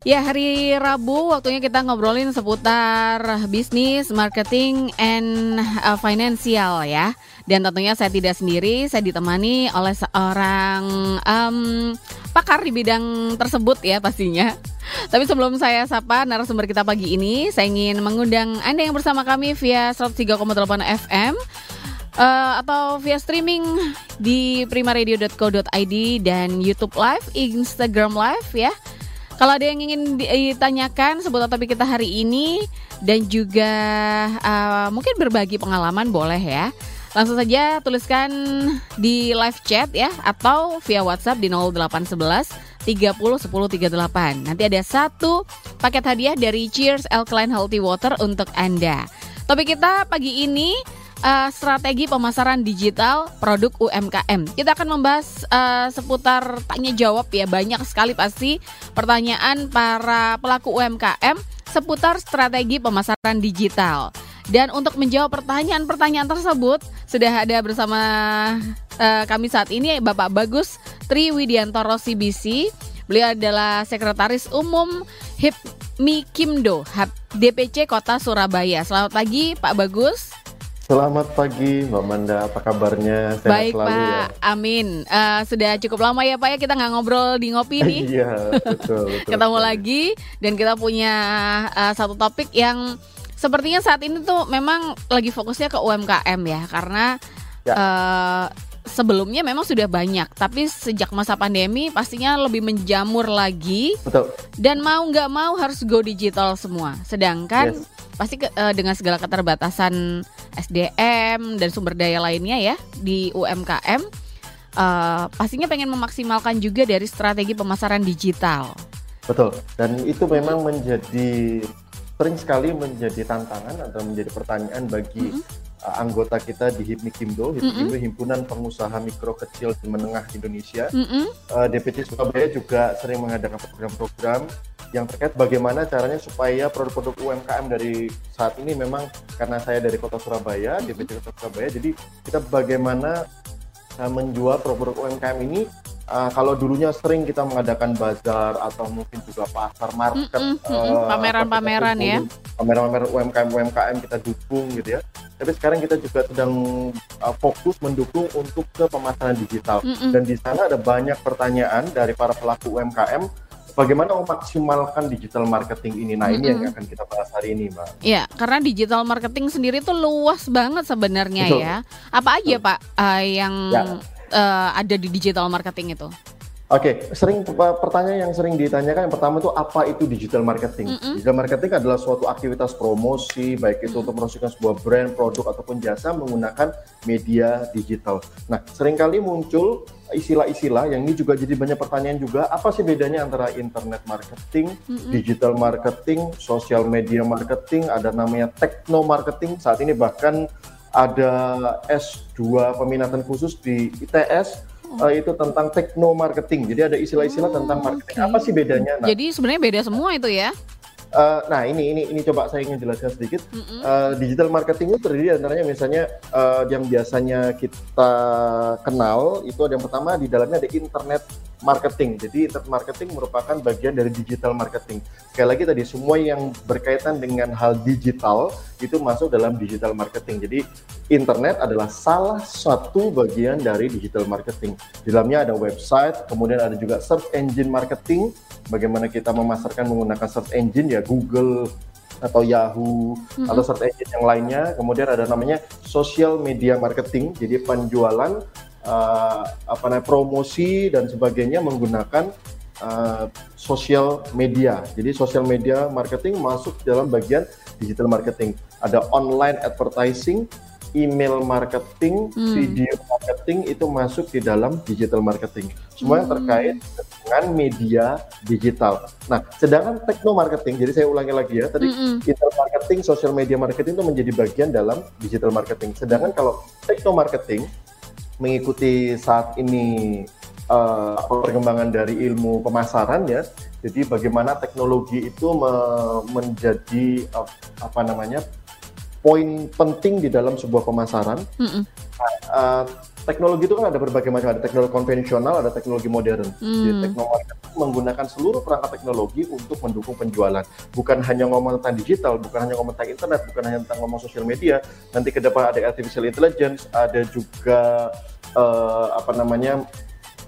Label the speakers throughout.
Speaker 1: Ya, hari Rabu waktunya kita ngobrolin seputar bisnis, marketing, and uh, financial ya. Dan tentunya saya tidak sendiri, saya ditemani oleh seorang um, pakar di bidang tersebut ya pastinya. Tapi sebelum saya sapa narasumber kita pagi ini, saya ingin mengundang Anda yang bersama kami via 103,8 FM uh, atau via streaming di primaradio.co.id dan YouTube Live, Instagram Live ya. Kalau ada yang ingin ditanyakan seputar topik kita hari ini dan juga uh, mungkin berbagi pengalaman boleh ya. Langsung saja tuliskan di live chat ya atau via WhatsApp di 0811 30 10 38. Nanti ada satu paket hadiah dari Cheers Alkaline Healthy Water untuk Anda. Topik kita pagi ini uh, strategi pemasaran digital produk UMKM. Kita akan membahas uh, seputar tanya jawab ya banyak sekali pasti pertanyaan para pelaku UMKM seputar strategi pemasaran digital. Dan untuk menjawab pertanyaan-pertanyaan tersebut sudah ada bersama uh, kami saat ini Bapak Bagus Tri Widiantoro CBC. Beliau adalah Sekretaris Umum HIPMI Kimdo, DPC Kota Surabaya. Selamat pagi Pak Bagus.
Speaker 2: Selamat pagi Mbak Manda, apa kabarnya?
Speaker 1: Sehat Baik selalu, Pak, ya. amin. Uh, sudah cukup lama ya Pak ya kita nggak ngobrol di ngopi nih.
Speaker 2: Iya, betul. betul
Speaker 1: Ketemu betul. lagi dan kita punya uh, satu topik yang sepertinya saat ini tuh memang lagi fokusnya ke UMKM ya, karena ya. Uh, sebelumnya memang sudah banyak, tapi sejak masa pandemi pastinya lebih menjamur lagi.
Speaker 2: Betul.
Speaker 1: Dan mau nggak mau harus go digital semua. Sedangkan yes. Pasti ke, uh, dengan segala keterbatasan SDM dan sumber daya lainnya ya di UMKM uh, pastinya pengen memaksimalkan juga dari strategi pemasaran digital.
Speaker 2: Betul. Dan itu memang menjadi sering sekali menjadi tantangan atau menjadi pertanyaan bagi mm -hmm. Uh, anggota kita di HIPMI Kimdo, HIPMI mm -hmm. Himpunan Pengusaha Mikro Kecil dan Menengah Indonesia. Mm -hmm. uh, DPC Surabaya juga sering mengadakan program-program yang terkait bagaimana caranya supaya produk-produk UMKM dari saat ini memang karena saya dari kota Surabaya, DPC Kota Surabaya, jadi kita bagaimana uh, menjual produk-produk UMKM ini uh, kalau dulunya sering kita mengadakan bazar atau mungkin juga pasar market
Speaker 1: pameran-pameran mm -mm, uh, ya
Speaker 2: pameran-pameran UMKM UMKM kita dukung gitu ya tapi sekarang kita juga sedang uh, fokus mendukung untuk ke pemasaran digital mm dan di sana ada banyak pertanyaan dari para pelaku UMKM bagaimana memaksimalkan digital marketing ini. Nah, ini mm -hmm. yang akan kita bahas hari ini, Mbak.
Speaker 1: Iya, karena digital marketing sendiri itu luas banget sebenarnya ya. Apa aja, Betul. Pak, uh, yang ya. Uh, ada di digital marketing itu?
Speaker 2: Oke, okay. sering pertanyaan yang sering ditanyakan yang pertama itu apa itu digital marketing? Mm -hmm. Digital marketing adalah suatu aktivitas promosi baik itu untuk promosikan sebuah brand, produk ataupun jasa menggunakan media digital. Nah, sering kali muncul istilah-istilah yang ini juga jadi banyak pertanyaan juga apa sih bedanya antara internet marketing, mm -hmm. digital marketing, social media marketing, ada namanya techno marketing. Saat ini bahkan ada S2 peminatan khusus di ITS uh, itu tentang tekno marketing. Jadi ada istilah-istilah oh, tentang marketing. Okay. Apa sih bedanya?
Speaker 1: Nah, Jadi sebenarnya beda semua itu ya?
Speaker 2: Uh, nah ini ini ini coba saya ingin jelaskan sedikit. Mm -hmm. uh, digital marketing itu terdiri antaranya misalnya uh, yang biasanya kita kenal itu ada yang pertama di dalamnya ada internet marketing. Jadi internet marketing merupakan bagian dari digital marketing. Sekali lagi tadi semua yang berkaitan dengan hal digital itu masuk dalam digital marketing. Jadi internet adalah salah satu bagian dari digital marketing. Di dalamnya ada website, kemudian ada juga search engine marketing. Bagaimana kita memasarkan menggunakan search engine ya Google atau Yahoo mm-hmm. atau search engine yang lainnya. Kemudian ada namanya social media marketing. Jadi penjualan uh, apa namanya promosi dan sebagainya menggunakan uh, social media. Jadi social media marketing masuk dalam bagian digital marketing. Ada online advertising, email marketing, hmm. video marketing itu masuk di dalam digital marketing. Semua yang hmm. terkait dengan media digital. Nah, sedangkan techno marketing, jadi saya ulangi lagi ya, tadi hmm. digital marketing, social media marketing itu menjadi bagian dalam digital marketing. Sedangkan kalau techno marketing mengikuti saat ini uh, perkembangan dari ilmu pemasaran ya. Jadi bagaimana teknologi itu me menjadi uh, apa namanya poin penting di dalam sebuah pemasaran. Mm -mm. Uh, teknologi itu kan ada berbagai macam, ada teknologi konvensional, ada teknologi modern. Mm. Jadi teknologi menggunakan seluruh perangkat teknologi untuk mendukung penjualan. Bukan hanya ngomong tentang digital, bukan hanya ngomong tentang internet, bukan hanya tentang ngomong sosial media. Nanti ke depan ada artificial intelligence, ada juga uh, apa namanya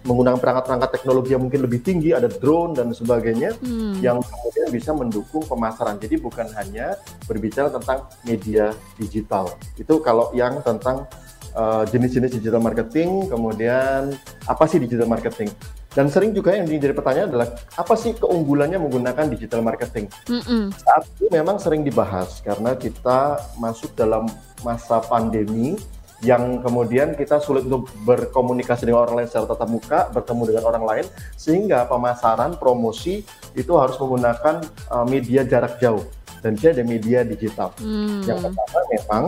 Speaker 2: menggunakan perangkat-perangkat teknologi yang mungkin lebih tinggi, ada drone dan sebagainya, hmm. yang kemudian bisa mendukung pemasaran. Jadi bukan hanya berbicara tentang media digital. Itu kalau yang tentang uh, jenis-jenis digital marketing, kemudian apa sih digital marketing? Dan sering juga yang jadi pertanyaan adalah apa sih keunggulannya menggunakan digital marketing? Mm -mm. Saat ini memang sering dibahas karena kita masuk dalam masa pandemi yang kemudian kita sulit untuk berkomunikasi dengan orang lain secara tatap muka, bertemu dengan orang lain, sehingga pemasaran, promosi itu harus menggunakan uh, media jarak jauh dan dia ada media digital. Hmm. Yang pertama memang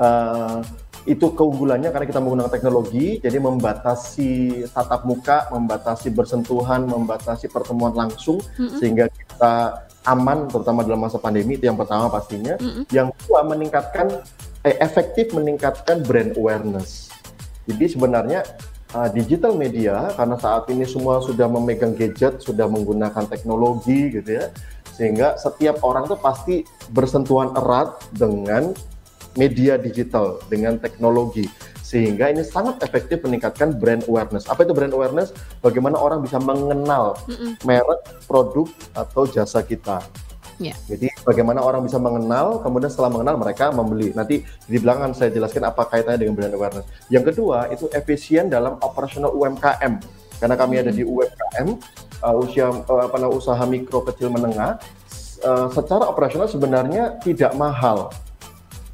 Speaker 2: uh, itu keunggulannya karena kita menggunakan teknologi, jadi membatasi tatap muka, membatasi bersentuhan, membatasi pertemuan langsung, hmm. sehingga kita aman, terutama dalam masa pandemi itu yang pertama pastinya. Hmm. Yang kedua meningkatkan eh, efektif meningkatkan brand awareness. Jadi sebenarnya uh, digital media karena saat ini semua sudah memegang gadget, sudah menggunakan teknologi gitu ya, sehingga setiap orang tuh pasti bersentuhan erat dengan media digital, dengan teknologi. Sehingga ini sangat efektif meningkatkan brand awareness. Apa itu brand awareness? Bagaimana orang bisa mengenal mm -mm. merek, produk atau jasa kita. Yeah. Jadi bagaimana orang bisa mengenal, kemudian setelah mengenal mereka membeli. Nanti di belakang saya jelaskan apa kaitannya dengan brand awareness. Yang kedua itu efisien dalam operasional UMKM. Karena kami hmm. ada di UMKM, uh, usia uh, apa namanya usaha mikro kecil menengah, uh, secara operasional sebenarnya tidak mahal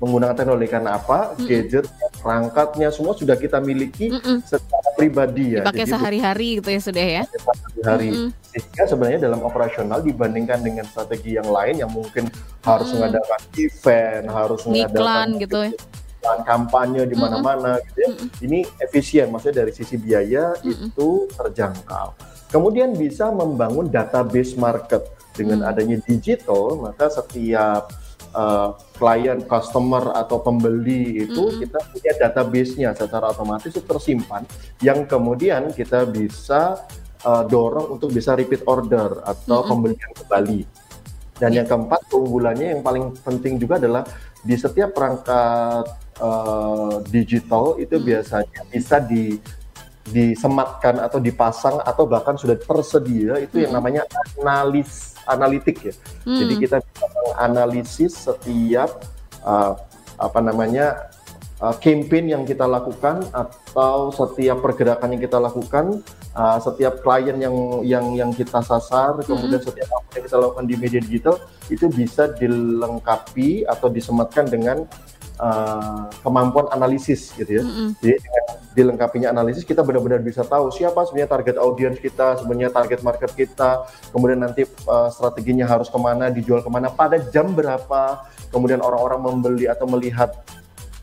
Speaker 2: menggunakan teknologi karena apa? Mm -mm. Gadget, perangkatnya semua sudah kita miliki mm -mm. secara pribadi ya.
Speaker 1: Dipakai sehari-hari gitu ya sudah ya.
Speaker 2: Sehari-hari. Mm -mm. Sehingga sebenarnya dalam operasional dibandingkan dengan strategi yang lain yang mungkin harus mm. mengadakan event, harus mengadakan
Speaker 1: gitu ya
Speaker 2: kampanye di mana-mana mm -hmm. gitu ya. Mm -hmm. Ini efisien, maksudnya dari sisi biaya mm -hmm. itu terjangkau. Kemudian bisa membangun database market dengan mm -hmm. adanya digital, maka setiap uh, klien, customer atau pembeli itu mm -hmm. kita punya database-nya secara otomatis itu tersimpan yang kemudian kita bisa uh, dorong untuk bisa repeat order atau mm -hmm. pembelian kembali. Dan yeah. yang keempat keunggulannya yang paling penting juga adalah di setiap perangkat uh, digital itu mm -hmm. biasanya bisa di disematkan atau dipasang atau bahkan sudah tersedia itu mm -hmm. yang namanya analis analitik ya. Hmm. Jadi kita bisa menganalisis setiap uh, apa namanya uh, campaign yang kita lakukan atau setiap pergerakan yang kita lakukan, uh, setiap klien yang yang yang kita sasar, hmm. kemudian setiap apa yang kita lakukan di media digital itu bisa dilengkapi atau disematkan dengan uh, kemampuan analisis gitu ya. Mm-hmm. Jadi dengan dilengkapinya analisis kita benar-benar bisa tahu siapa sebenarnya target audiens kita, sebenarnya target market kita, kemudian nanti uh, strateginya harus ke mana, dijual ke mana, pada jam berapa, kemudian orang-orang membeli atau melihat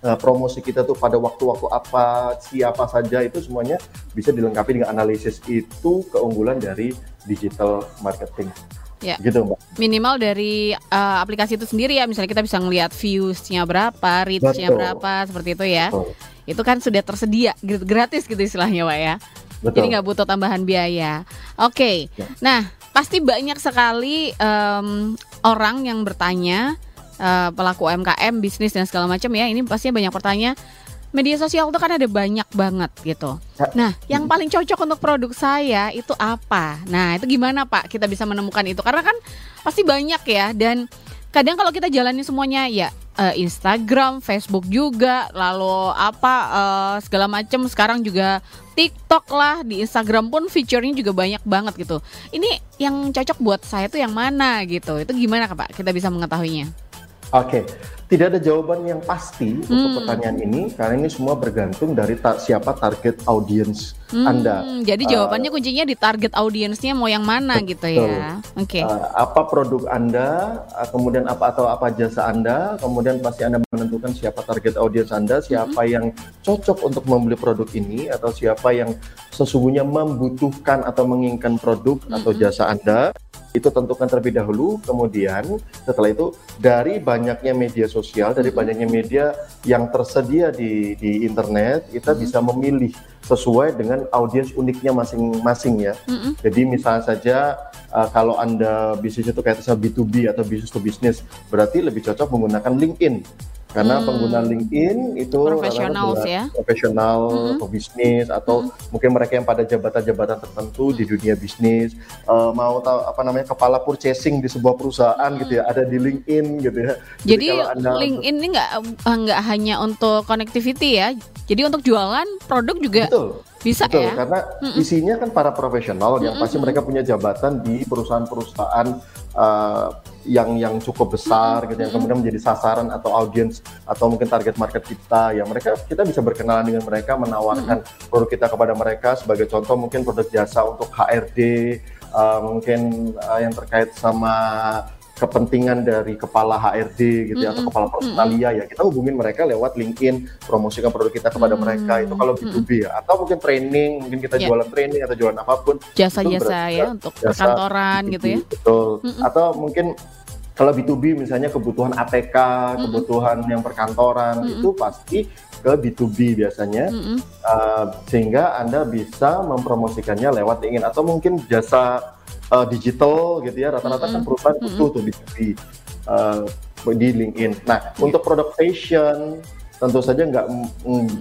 Speaker 2: uh, promosi kita tuh pada waktu-waktu apa, siapa saja itu semuanya bisa dilengkapi dengan analisis itu keunggulan dari digital marketing.
Speaker 1: Ya. Gitu, Mbak. Minimal dari uh, aplikasi itu sendiri ya, misalnya kita bisa ngelihat views-nya berapa, reach-nya berapa, seperti itu ya. Betul. Itu kan sudah tersedia gratis gitu istilahnya, Pak ya. Betul. Jadi nggak butuh tambahan biaya. Oke. Okay. Ya. Nah, pasti banyak sekali um, orang yang bertanya uh, pelaku UMKM, bisnis dan segala macam ya. Ini pastinya banyak pertanyaan media sosial itu kan ada banyak banget gitu. Nah, yang paling cocok untuk produk saya itu apa? Nah, itu gimana Pak? Kita bisa menemukan itu karena kan pasti banyak ya dan kadang kalau kita jalani semuanya ya uh, Instagram, Facebook juga, lalu apa uh, segala macam sekarang juga TikTok lah di Instagram pun fiturnya juga banyak banget gitu. Ini yang cocok buat saya tuh yang mana gitu? Itu gimana Pak? Kita bisa mengetahuinya?
Speaker 2: Oke, okay. Tidak ada jawaban yang pasti hmm. untuk pertanyaan ini karena ini semua bergantung dari ta siapa target audience hmm, Anda.
Speaker 1: Jadi jawabannya uh, kuncinya di target audiensnya mau yang mana betul. gitu ya.
Speaker 2: Oke. Okay. Uh, apa produk Anda, uh, kemudian apa atau apa jasa Anda, kemudian pasti Anda menentukan siapa target audience Anda, siapa hmm. yang cocok untuk membeli produk ini atau siapa yang sesungguhnya membutuhkan atau menginginkan produk hmm. atau jasa Anda itu tentukan terlebih dahulu kemudian setelah itu dari banyaknya media sosial dari banyaknya media yang tersedia di di internet kita bisa memilih sesuai dengan audiens uniknya masing-masing ya. Mm-hmm. jadi misalnya saja uh, kalau anda bisnis itu kayak B2B atau bisnis to bisnis berarti lebih cocok menggunakan LinkedIn karena hmm. pengguna LinkedIn itu
Speaker 1: profesional ya
Speaker 2: profesional hmm. bisnis atau hmm. mungkin mereka yang pada jabatan-jabatan tertentu di dunia bisnis uh, mau tahu apa namanya kepala purchasing di sebuah perusahaan hmm. gitu ya ada di LinkedIn gitu ya
Speaker 1: jadi, jadi kalau anda, LinkedIn ini nggak nggak hanya untuk connectivity ya jadi untuk jualan produk juga
Speaker 2: betul
Speaker 1: bisa
Speaker 2: Betul,
Speaker 1: ya?
Speaker 2: karena mm isinya kan para profesional yang pasti mereka punya jabatan di perusahaan-perusahaan uh, yang yang cukup besar gitu yang kemudian menjadi sasaran atau audiens atau mungkin target market kita ya mereka kita bisa berkenalan dengan mereka menawarkan produk kita kepada mereka. Sebagai contoh mungkin produk jasa untuk HRD uh, mungkin uh, yang terkait sama kepentingan dari kepala HRD gitu ya mm -hmm. atau kepala personalia ya kita hubungin mereka lewat LinkedIn promosikan produk kita kepada mm -hmm. mereka itu kalau B2B ya atau mungkin training mungkin kita yeah. jualan training atau jualan apa pun
Speaker 1: jasa-jasa ya untuk jasa kantoran gitu ya
Speaker 2: betul mm -hmm. atau mungkin kalau B2B misalnya kebutuhan ATK, mm -hmm. kebutuhan yang perkantoran mm -hmm. itu pasti ke B2B biasanya, mm -hmm. uh, sehingga Anda bisa mempromosikannya lewat ingin atau mungkin jasa uh, digital gitu ya rata-rata mm -hmm. kan perusahaan butuh mm -hmm. tuh B2B uh, di LinkedIn. Nah yeah. untuk produk fashion tentu saja nggak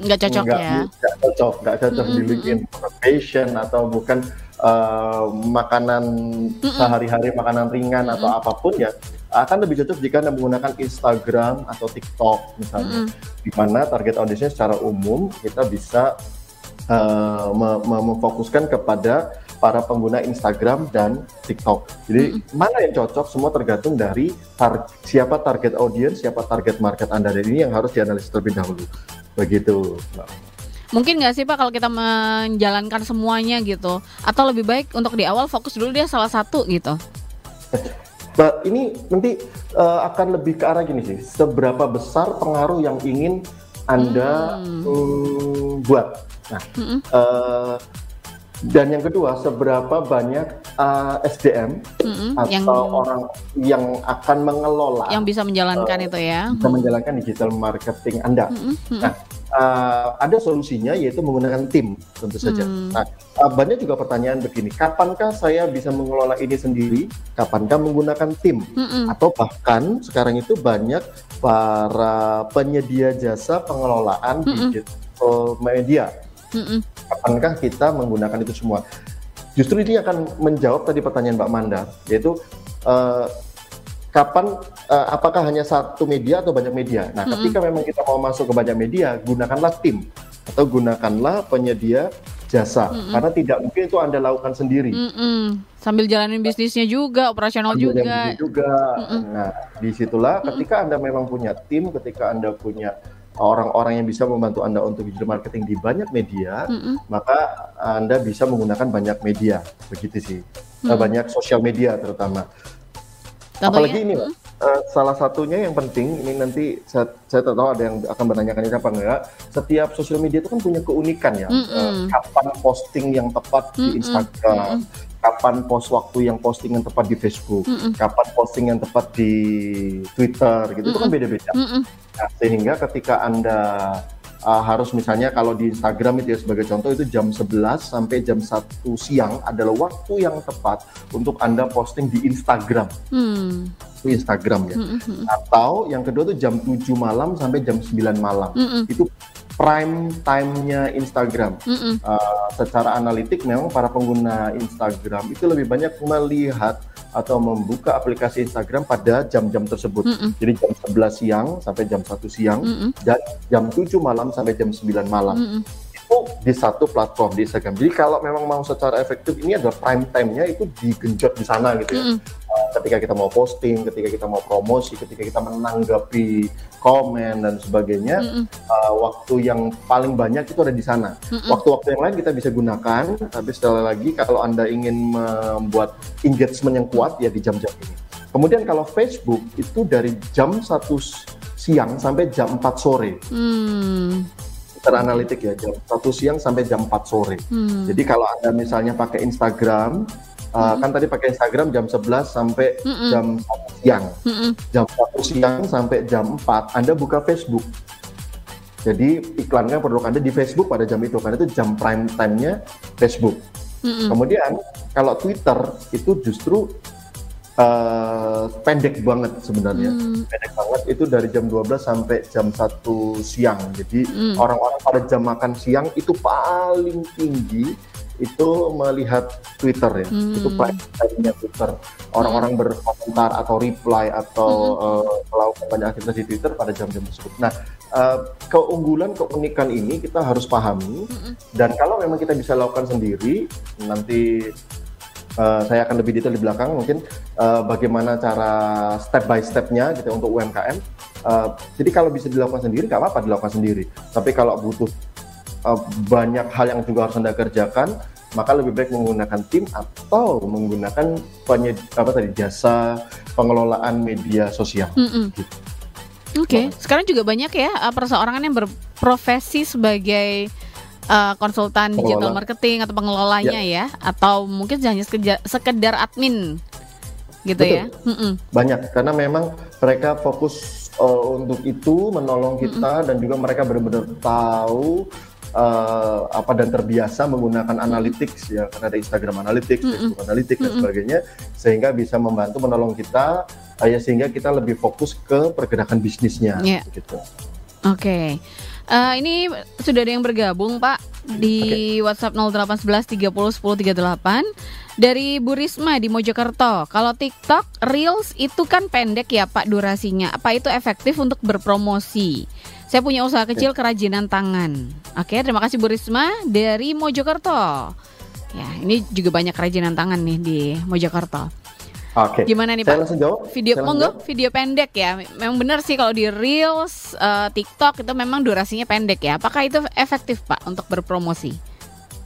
Speaker 1: nggak cocok nggak, ya
Speaker 2: nggak cocok nggak cocok mm -hmm. di LinkedIn produk fashion atau bukan uh, makanan mm -hmm. sehari-hari makanan ringan mm atau apa pun ya akan lebih cocok jika anda menggunakan Instagram atau TikTok misalnya, mm -hmm. di mana target audiensnya secara umum kita bisa uh, memfokuskan kepada para pengguna Instagram dan TikTok. Jadi mm-hmm. mana yang cocok semua tergantung dari tar siapa target audience, siapa target market Anda dan ini yang harus dianalisis terlebih dahulu. Begitu.
Speaker 1: Mungkin nggak sih Pak kalau kita menjalankan semuanya gitu atau lebih baik untuk di awal fokus dulu dia salah satu gitu.
Speaker 2: Nah, ini nanti uh, akan lebih ke arah gini sih, seberapa besar pengaruh yang ingin Anda hmm. um, buat. Nah, hmm. uh, dan yang kedua, seberapa banyak uh, eh, SDM mm-hmm, atau yang, orang yang akan mengelola,
Speaker 1: yang bisa menjalankan uh, itu ya,
Speaker 2: bisa menjalankan digital marketing Anda. Mm-hmm. Nah, uh, ada solusinya yaitu menggunakan tim tentu saja. Mm. Nah, uh, banyak juga pertanyaan begini, kapankah saya bisa mengelola ini sendiri? Kapankah menggunakan tim? Mm-hmm. Atau bahkan sekarang itu banyak para penyedia jasa pengelolaan mm-hmm. digital media Mm-mm. Kapankah kita menggunakan itu semua? Justru ini akan menjawab tadi pertanyaan Mbak Manda, yaitu uh, kapan uh, apakah hanya satu media atau banyak media? Nah, mm-hmm. ketika memang kita mau masuk ke banyak media, gunakanlah tim atau gunakanlah penyedia jasa mm-hmm. karena tidak mungkin itu anda lakukan sendiri.
Speaker 1: Mm-hmm. Sambil jalanin bisnisnya juga, operasional Sambil juga.
Speaker 2: juga. Mm-hmm. Nah, di situlah ketika anda memang punya tim, ketika anda punya orang-orang yang bisa membantu Anda untuk digital marketing di banyak media, mm -hmm. maka Anda bisa menggunakan banyak media, begitu sih. Mm -hmm. Banyak sosial media terutama. Tentunya. Apalagi ini, -hmm. uh, salah satunya yang penting ini nanti saya, saya tahu ada yang akan menanyakan ini apa enggak. Setiap sosial media itu kan punya keunikan ya. Mm uh, kapan posting yang tepat mm di Instagram, mm kapan post waktu yang posting yang tepat di Facebook, mm -mm. kapan posting yang tepat di Twitter, gitu mm -mm. itu kan beda-beda. Mm -mm. Nah, sehingga ketika anda uh, harus misalnya kalau di Instagram itu ya sebagai contoh itu jam 11 sampai jam 1 siang adalah waktu yang tepat untuk anda posting di Instagram. Mm. Itu Instagram ya. Mm -hmm. Atau yang kedua itu jam 7 malam sampai jam 9 malam. Mm -hmm. Itu prime time-nya Instagram. Mm -mm. Uh, secara analitik memang para pengguna Instagram itu lebih banyak melihat atau membuka aplikasi Instagram pada jam-jam tersebut. Mm -mm. Jadi jam 11 siang sampai jam 1 siang mm -mm. dan jam 7 malam sampai jam 9 malam. Mm -mm. Di satu platform di Instagram. Jadi kalau memang mau secara efektif ini adalah prime time-nya itu digenjot di sana gitu ya. Mm ketika kita mau posting, ketika kita mau promosi, ketika kita menanggapi komen dan sebagainya, mm -hmm. uh, waktu yang paling banyak itu ada di sana. Waktu-waktu mm yang lain kita bisa gunakan, tapi sekali lagi kalau anda ingin membuat engagement yang kuat ya di jam-jam ini. Kemudian kalau Facebook itu dari jam satu siang sampai jam 4 sore. Teranalitik ya jam satu siang sampai jam 4 sore. Hmm. Jadi kalau anda misalnya pakai Instagram, uh, hmm. kan tadi pakai Instagram jam 11 sampai hmm. jam 1 siang, hmm. jam satu siang sampai jam 4 Anda buka Facebook. Jadi iklannya perlu Anda di Facebook pada jam itu karena itu jam prime time-nya Facebook. Hmm. Kemudian kalau Twitter itu justru uh, pendek banget sebenarnya. Hmm. Pendek banget itu dari jam 12 sampai jam 1 siang. Jadi hmm. orang-orang hmm. pada jam makan siang itu paling tinggi itu melihat Twitter ya. Hmm. Itu paling Twitter. Orang-orang hmm. berkomentar atau reply atau hmm. uh, melakukan banyak aktivitas di Twitter pada jam-jam tersebut. Nah, uh, keunggulan keunikan ini kita harus pahami hmm. dan kalau memang kita bisa lakukan sendiri nanti Uh, saya akan lebih detail di belakang mungkin uh, bagaimana cara step by stepnya gitu untuk UMKM. Uh, jadi kalau bisa dilakukan sendiri nggak apa-apa dilakukan sendiri. Tapi kalau butuh uh, banyak hal yang juga harus anda kerjakan, maka lebih baik menggunakan tim atau menggunakan penyed apa tadi jasa pengelolaan media sosial. Mm -mm.
Speaker 1: Gitu. Oke, okay. sekarang juga banyak ya perseorangan yang berprofesi sebagai uh, konsultan Pengelola. digital marketing atau pengelolanya ya, ya atau mungkin hanya sekedar, sekedar admin gitu Betul. ya
Speaker 2: Mm-mm. banyak karena memang mereka fokus uh, untuk itu menolong kita Mm-mm. dan juga mereka benar-benar tahu uh, apa dan terbiasa menggunakan analytics ya karena ada Instagram Analytics, mm-hmm. Facebook Analytics dan sebagainya sehingga bisa membantu menolong kita uh, ya sehingga kita lebih fokus ke pergerakan bisnisnya yeah. gitu.
Speaker 1: Oke. Okay. Uh, ini sudah ada yang bergabung Pak di okay. WhatsApp 0811 30 10 38 dari Bu Risma di Mojokerto. Kalau TikTok Reels itu kan pendek ya Pak durasinya. Apa itu efektif untuk berpromosi? Saya punya usaha kecil kerajinan tangan. Oke, terima kasih Bu Risma dari Mojokerto. Ya, ini juga banyak kerajinan tangan nih di Mojokerto. Oke. Okay. Gimana nih Saya Pak? Langsung jawab. Video Saya monggo, video pendek ya. Memang benar sih kalau di Reels, uh, TikTok itu memang durasinya pendek ya. Apakah itu efektif Pak untuk berpromosi?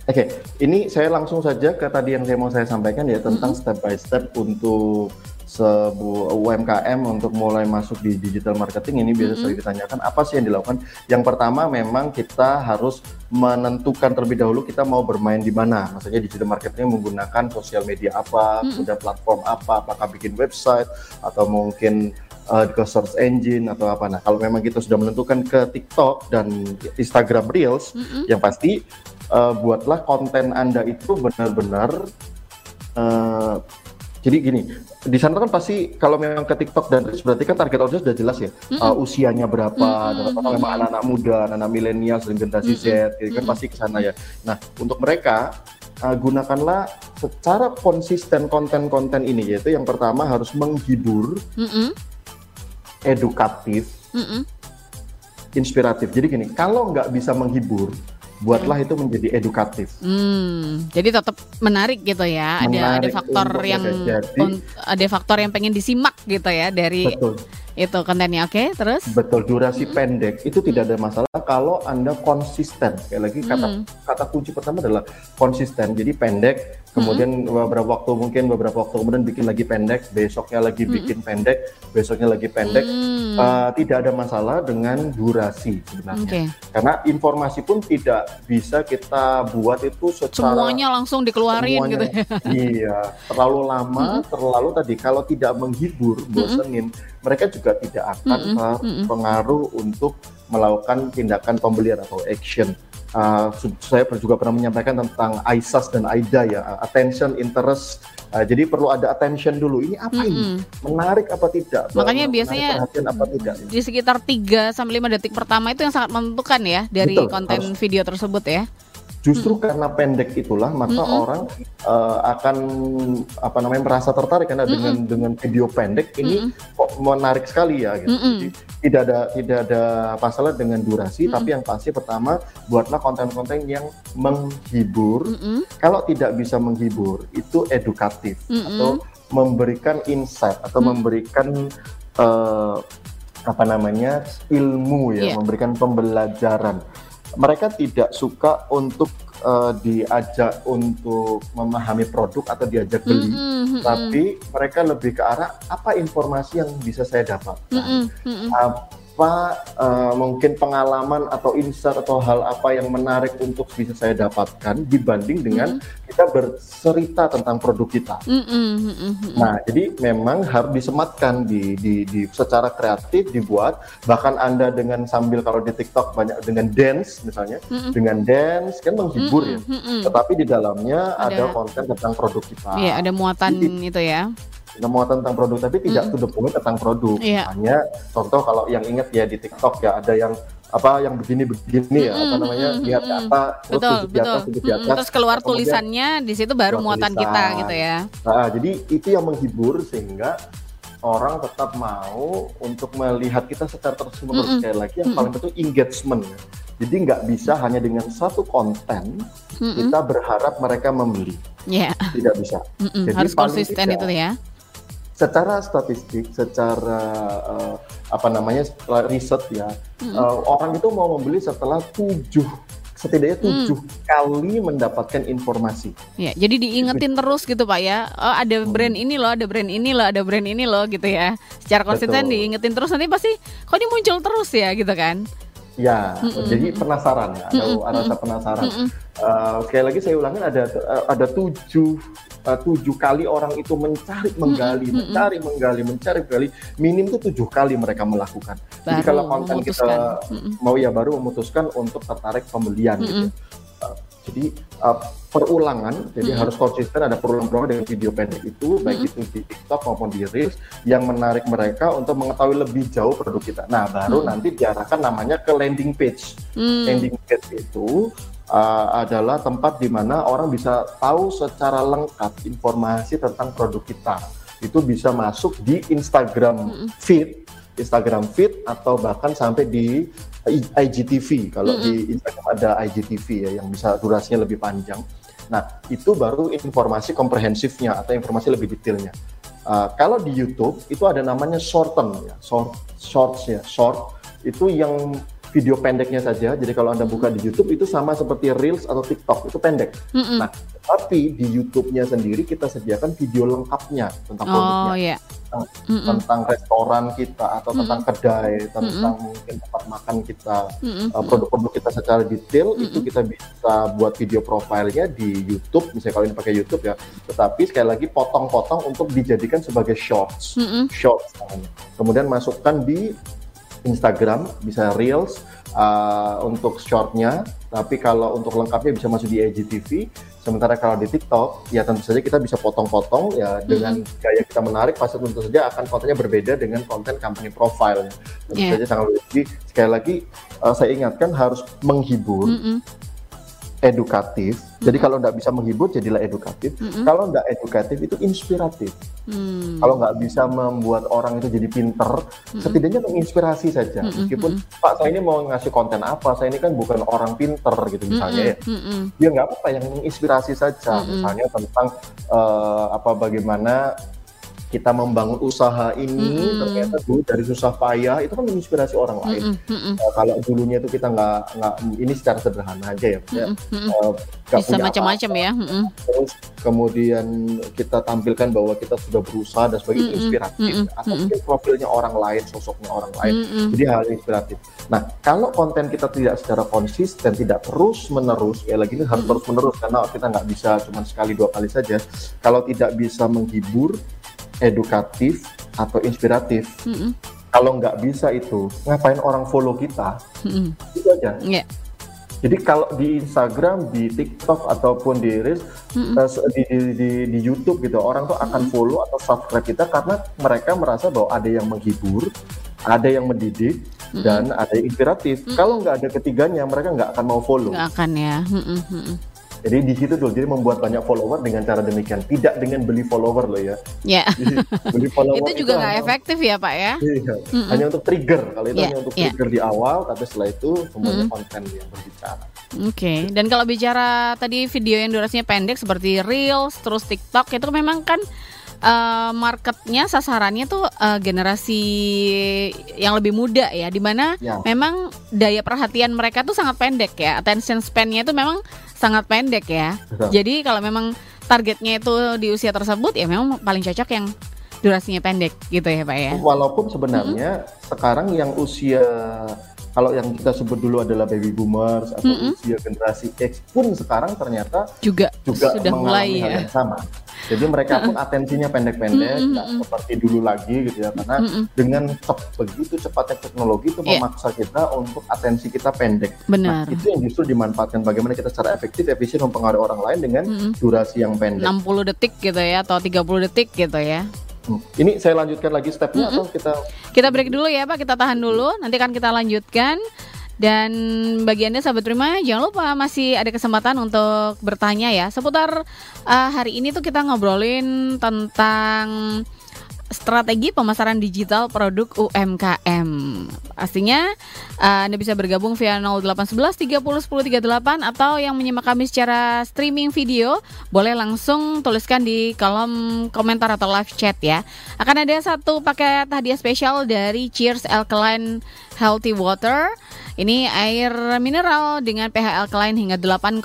Speaker 2: Oke, okay. ini saya langsung saja ke tadi yang saya mau saya sampaikan ya tentang mm -hmm. step by step untuk sebuah UMKM untuk mulai masuk di digital marketing ini biasa mm -hmm. ditanyakan apa sih yang dilakukan? Yang pertama memang kita harus menentukan terlebih dahulu kita mau bermain di mana. Maksudnya digital marketing menggunakan sosial media apa, mm -hmm. kemudian platform apa, apakah bikin website atau mungkin uh, ke search engine atau apa. Nah, kalau memang kita sudah menentukan ke TikTok dan Instagram Reels, mm -hmm. yang pasti uh, buatlah konten Anda itu benar-benar uh, jadi gini, di sana kan pasti kalau memang ke TikTok dan berarti kan target audience sudah jelas ya. Mm -hmm. uh, usianya berapa, mm -hmm. memang anak-anak muda, anak-anak milenial, generasi mm -hmm. Z, gitu kan pasti ke sana ya. Nah, untuk mereka uh, gunakanlah secara konsisten konten-konten ini yaitu yang pertama harus menghibur, mm -hmm. edukatif, mm -hmm. inspiratif. Jadi gini, kalau nggak bisa menghibur, buatlah itu menjadi edukatif.
Speaker 1: Hmm, jadi tetap menarik gitu ya. Menarik ada ada faktor yang jadi, ada faktor yang pengen disimak gitu ya dari betul. itu kontennya. Oke, okay, terus?
Speaker 2: Betul, durasi hmm. pendek itu tidak ada masalah kalau Anda konsisten. Sekali lagi kata hmm. kata kunci pertama adalah konsisten. Jadi pendek kemudian hmm. beberapa waktu mungkin beberapa waktu kemudian bikin lagi pendek, besoknya lagi hmm. bikin pendek, besoknya lagi pendek, hmm. uh, tidak ada masalah dengan durasi sebenarnya. Okay. Karena informasi pun tidak bisa kita buat itu secara
Speaker 1: semuanya langsung dikeluarin semuanya, gitu. Ya.
Speaker 2: iya, terlalu lama, hmm. terlalu tadi kalau tidak menghibur, hmm. bosenin, hmm. mereka juga tidak akan hmm. hmm. pengaruh untuk melakukan tindakan pembelian atau action uh, saya juga pernah menyampaikan tentang ISAS dan AIDA ya, attention, interest. Uh, jadi perlu ada attention dulu. Ini apa mm -hmm. ini? Menarik apa tidak?
Speaker 1: Makanya biasanya apa tidak? Di sekitar 3 sampai 5 detik pertama itu yang sangat menentukan ya dari Betul, konten harus. video tersebut ya.
Speaker 2: Justru karena pendek itulah maka
Speaker 1: Mm-mm.
Speaker 2: orang uh, akan apa namanya merasa tertarik karena dengan dengan video pendek ini kok menarik sekali ya gitu.
Speaker 1: Mm-mm.
Speaker 2: Jadi tidak ada tidak ada masalah dengan durasi tapi yang pasti pertama buatlah konten-konten yang menghibur.
Speaker 1: Mm-mm.
Speaker 2: Kalau tidak bisa menghibur itu edukatif
Speaker 1: Mm-mm.
Speaker 2: atau memberikan insight atau memberikan eh, apa namanya ilmu ya,
Speaker 1: Iya.
Speaker 2: memberikan pembelajaran. Mereka tidak suka untuk eh, diajak untuk memahami produk atau diajak beli,
Speaker 1: Mm-mm, mm-mm.
Speaker 2: tapi mereka lebih ke arah apa informasi yang bisa saya dapatkan
Speaker 1: Mm-mm, mm-mm.
Speaker 2: Apa eh, mungkin pengalaman atau insight atau hal apa yang menarik untuk bisa saya dapatkan dibanding dengan kita bercerita tentang produk kita.
Speaker 1: Mm-mm, mm-mm.
Speaker 2: Nah, jadi memang harus disematkan di, di, di secara kreatif dibuat. Bahkan anda dengan sambil kalau di TikTok banyak dengan dance misalnya, dengan dance kan menghibur ya.
Speaker 1: Mm-mm.
Speaker 2: Tetapi di dalamnya ada,
Speaker 1: Ada-
Speaker 2: konten tentang produk kita.
Speaker 1: Iya, ada muatan
Speaker 2: Jadi-
Speaker 1: itu ya.
Speaker 2: Semua tentang produk tapi tidak to the point tentang produk.
Speaker 1: Iya.
Speaker 2: Hanya contoh kalau yang ingat ya di TikTok ya ada yang apa yang begini-begini ya apa namanya
Speaker 1: mm-mm,
Speaker 2: lihat
Speaker 1: mm-mm.
Speaker 2: atas terus
Speaker 1: Betul,
Speaker 2: di atas tunjuk di atas
Speaker 1: Terus keluar
Speaker 2: Kemudian-
Speaker 1: tulisannya di situ baru muatan
Speaker 2: tulisan.
Speaker 1: kita gitu ya.
Speaker 2: Nah, jadi itu yang menghibur sehingga orang tetap mau untuk melihat kita secara terus menerus
Speaker 1: Mm-mm.
Speaker 2: sekali lagi yang paling penting engagement. Jadi nggak bisa hanya dengan satu konten
Speaker 1: Mm-mm.
Speaker 2: kita berharap mereka membeli,
Speaker 1: Iya.
Speaker 2: tidak bisa.
Speaker 1: Mm-mm.
Speaker 2: Jadi
Speaker 1: Harus konsisten
Speaker 2: tidak-
Speaker 1: itu ya.
Speaker 2: Secara statistik, secara eh, apa namanya riset ya, eh, orang itu mau membeli setelah tujuh setidaknya
Speaker 1: Mm.
Speaker 2: tujuh kali mendapatkan informasi.
Speaker 1: Ya, jadi diingetin terus gitu Pak ya. Oh, ada brand ini loh, ada brand ini loh, ada brand ini loh gitu ya. Secara konsisten
Speaker 2: Betul.
Speaker 1: diingetin terus nanti pasti kok ini muncul terus ya gitu kan.
Speaker 2: Ya, jadi penasaran ya, ada ada rasa penasaran. Eh, sekali lagi saya ulangin ada ada tujuh eh, tujuh kali orang itu mencari menggali, mencari menggali, mencari menggali, minim itu tujuh kali mereka melakukan. Jadi
Speaker 1: Baru
Speaker 2: kalau konten kita mau ya baru memutuskan untuk tertarik pembelian gitu. Uh, jadi uh, perulangan, jadi harus konsisten ada perulang-perulangan dengan video pendek itu, baik itu di TikTok maupun di Reels yang menarik mereka untuk mengetahui lebih jauh produk kita. Nah, baru nanti diarahkan namanya ke landing page.
Speaker 1: Hmm.
Speaker 2: Landing page itu uh, adalah tempat di mana orang bisa tahu secara lengkap informasi tentang produk kita. Itu bisa masuk di Instagram feed, Instagram feed atau bahkan sampai di IGTV. Kalau di Instagram ada IGTV ya yang bisa durasinya lebih panjang. Nah, itu baru informasi komprehensifnya atau informasi lebih detailnya. Uh, kalau di YouTube itu ada namanya shorten ya, short shorts ya, short itu yang video pendeknya saja. Jadi kalau anda buka di YouTube itu sama seperti Reels atau TikTok itu pendek.
Speaker 1: Mm-mm.
Speaker 2: Nah, tapi di YouTube-nya sendiri kita sediakan video lengkapnya tentang produknya
Speaker 1: Oh ya.
Speaker 2: tentang,
Speaker 1: Mm-mm.
Speaker 2: tentang restoran kita atau tentang kedai, tentang mungkin tempat makan kita, uh, produk-produk kita secara detail itu kita bisa buat video profilnya di YouTube, misalnya kalau ini pakai YouTube ya. Tetapi sekali lagi potong-potong untuk dijadikan sebagai shorts,
Speaker 1: Mm-mm.
Speaker 2: shorts namanya. Kemudian masukkan di Instagram, bisa Reels uh, untuk shortnya. Tapi kalau untuk lengkapnya bisa masuk di IGTV. Sementara kalau di TikTok, ya tentu saja kita bisa potong-potong ya dengan gaya kita menarik. Pasti tentu saja akan kontennya berbeda dengan konten company profile. Tentu
Speaker 1: Iya.
Speaker 2: saja sangat. Jadi sekali lagi uh, saya ingatkan harus menghibur,
Speaker 1: Mm-mm.
Speaker 2: Edukatif. Jadi kalau nggak bisa menghibur, jadilah edukatif. Kalau nggak edukatif itu inspiratif.
Speaker 1: Hmm.
Speaker 2: Kalau nggak bisa membuat orang itu jadi pinter, setidaknya menginspirasi saja. Meskipun Pak saya ini mau ngasih konten apa, saya ini kan bukan orang pinter gitu misalnya ya.
Speaker 1: Mm-mm.
Speaker 2: Ya nggak apa-apa yang menginspirasi saja. Misalnya tentang eh, apa bagaimana kita membangun usaha ini ternyata dulu dari susah payah itu kan menginspirasi orang lain.
Speaker 1: Mm-mm. Mm-mm.
Speaker 2: Eh, kalau dulunya itu kita nggak nggak ini secara sederhana aja ya,
Speaker 1: Mm-mm.
Speaker 2: eh, nggak
Speaker 1: Bisa
Speaker 2: punya
Speaker 1: macam-macam ya. Mm-mm.
Speaker 2: terus kemudian kita tampilkan bahwa kita sudah berusaha dan sebagainya itu inspiratif atau mungkin profilnya orang lain sosoknya orang lain
Speaker 1: Mm-mm.
Speaker 2: jadi hal yang inspiratif nah kalau konten kita tidak secara konsisten tidak terus menerus ya lagi ini harus terus menerus karena kita nggak bisa cuma sekali dua kali saja kalau tidak bisa menghibur edukatif atau inspiratif
Speaker 1: Mm-mm.
Speaker 2: kalau nggak bisa itu ngapain orang follow kita
Speaker 1: Mm-mm.
Speaker 2: itu aja
Speaker 1: Iya.
Speaker 2: jadi kalau di Instagram, di TikTok ataupun di Reels, eh, se- di, di, di, di YouTube gitu, orang tuh akan follow atau subscribe kita karena mereka merasa bahwa ada yang menghibur, ada yang mendidik,
Speaker 1: Mm-mm.
Speaker 2: dan ada yang inspiratif. Kalau nggak ada ketiganya, mereka nggak akan mau follow.
Speaker 1: Nggak akan ya. Mm-mm, mm-mm.
Speaker 2: Jadi di situ dulu, jadi membuat banyak follower dengan cara demikian, tidak dengan beli follower loh ya.
Speaker 1: Ya.
Speaker 2: Jadi, beli follower
Speaker 1: itu juga nggak efektif ya Pak ya.
Speaker 2: Iya, hanya untuk trigger. Kalau itu
Speaker 1: Iya,
Speaker 2: hanya untuk
Speaker 1: iya.
Speaker 2: trigger di awal, tapi setelah itu semuanya konten yang berbicara.
Speaker 1: Oke, dan kalau bicara tadi video yang durasinya pendek seperti Reels, terus TikTok itu memang kan eh, marketnya sasarannya tuh eh, generasi yang lebih muda ya, di mana
Speaker 2: Ya.
Speaker 1: memang daya perhatian mereka tuh sangat pendek ya, attention span-nya itu memang sangat pendek ya.
Speaker 2: Betul.
Speaker 1: Jadi kalau memang targetnya itu di usia tersebut ya memang paling cocok yang durasinya pendek gitu ya Pak ya.
Speaker 2: Walaupun sebenarnya sekarang yang usia kalau yang kita sebut dulu adalah baby boomers atau usia generasi X pun sekarang ternyata
Speaker 1: Juga,
Speaker 2: juga
Speaker 1: sudah
Speaker 2: mengalami
Speaker 1: mulai
Speaker 2: hal
Speaker 1: ya.
Speaker 2: yang sama. Jadi mereka pun atensinya pendek-pendek, nggak seperti dulu lagi gitu ya, karena dengan cep- begitu cepatnya teknologi itu
Speaker 1: Iya.
Speaker 2: memaksa kita untuk atensi kita pendek.
Speaker 1: Benar.
Speaker 2: Nah, itu yang justru dimanfaatkan bagaimana kita secara efektif, efisien mempengaruhi orang lain dengan durasi yang pendek.
Speaker 1: 60 detik gitu ya atau 30 detik gitu ya.
Speaker 2: Hmm. Ini saya lanjutkan lagi stepnya atau kita
Speaker 1: Kita break dulu ya Pak, kita tahan dulu. Nanti kan kita lanjutkan. Dan bagi Anda sahabat Prima, jangan lupa masih ada kesempatan untuk bertanya ya seputar uh, hari ini tuh kita ngobrolin tentang strategi pemasaran digital produk UMKM. Pastinya uh, Anda bisa bergabung via 0811 30 10 38 atau yang menyimak kami secara streaming video boleh langsung tuliskan di kolom komentar atau live chat ya. Akan ada satu paket hadiah spesial dari Cheers Alkaline Healthy Water. Ini air mineral dengan pH alkaline hingga 8,5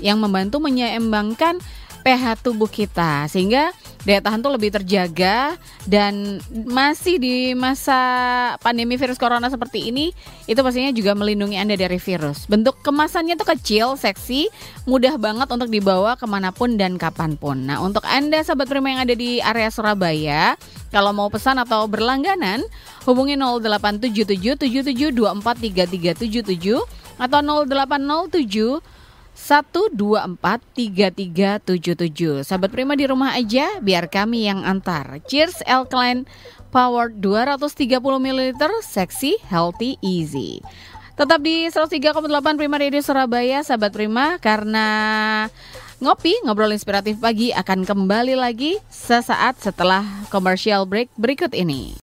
Speaker 1: yang membantu menyeimbangkan pH tubuh kita sehingga daya tahan tuh lebih terjaga. Dan masih di masa pandemi virus corona seperti ini itu pastinya juga melindungi anda dari virus. Bentuk kemasannya tuh kecil seksi mudah banget untuk dibawa ke mana pun dan kapan pun. Nah untuk anda sahabat prima yang ada di area Surabaya kalau mau pesan atau berlangganan hubungi 087777243377 atau 0807 1243377 Sahabat Prima di rumah aja biar kami yang antar. Cheers Alkaline Power 230 ml Seksi Healthy Easy. Tetap di 103,8 Prima Radio Surabaya Sahabat Prima Karena Ngopi, ngobrol inspiratif pagi akan kembali lagi sesaat setelah commercial break berikut ini.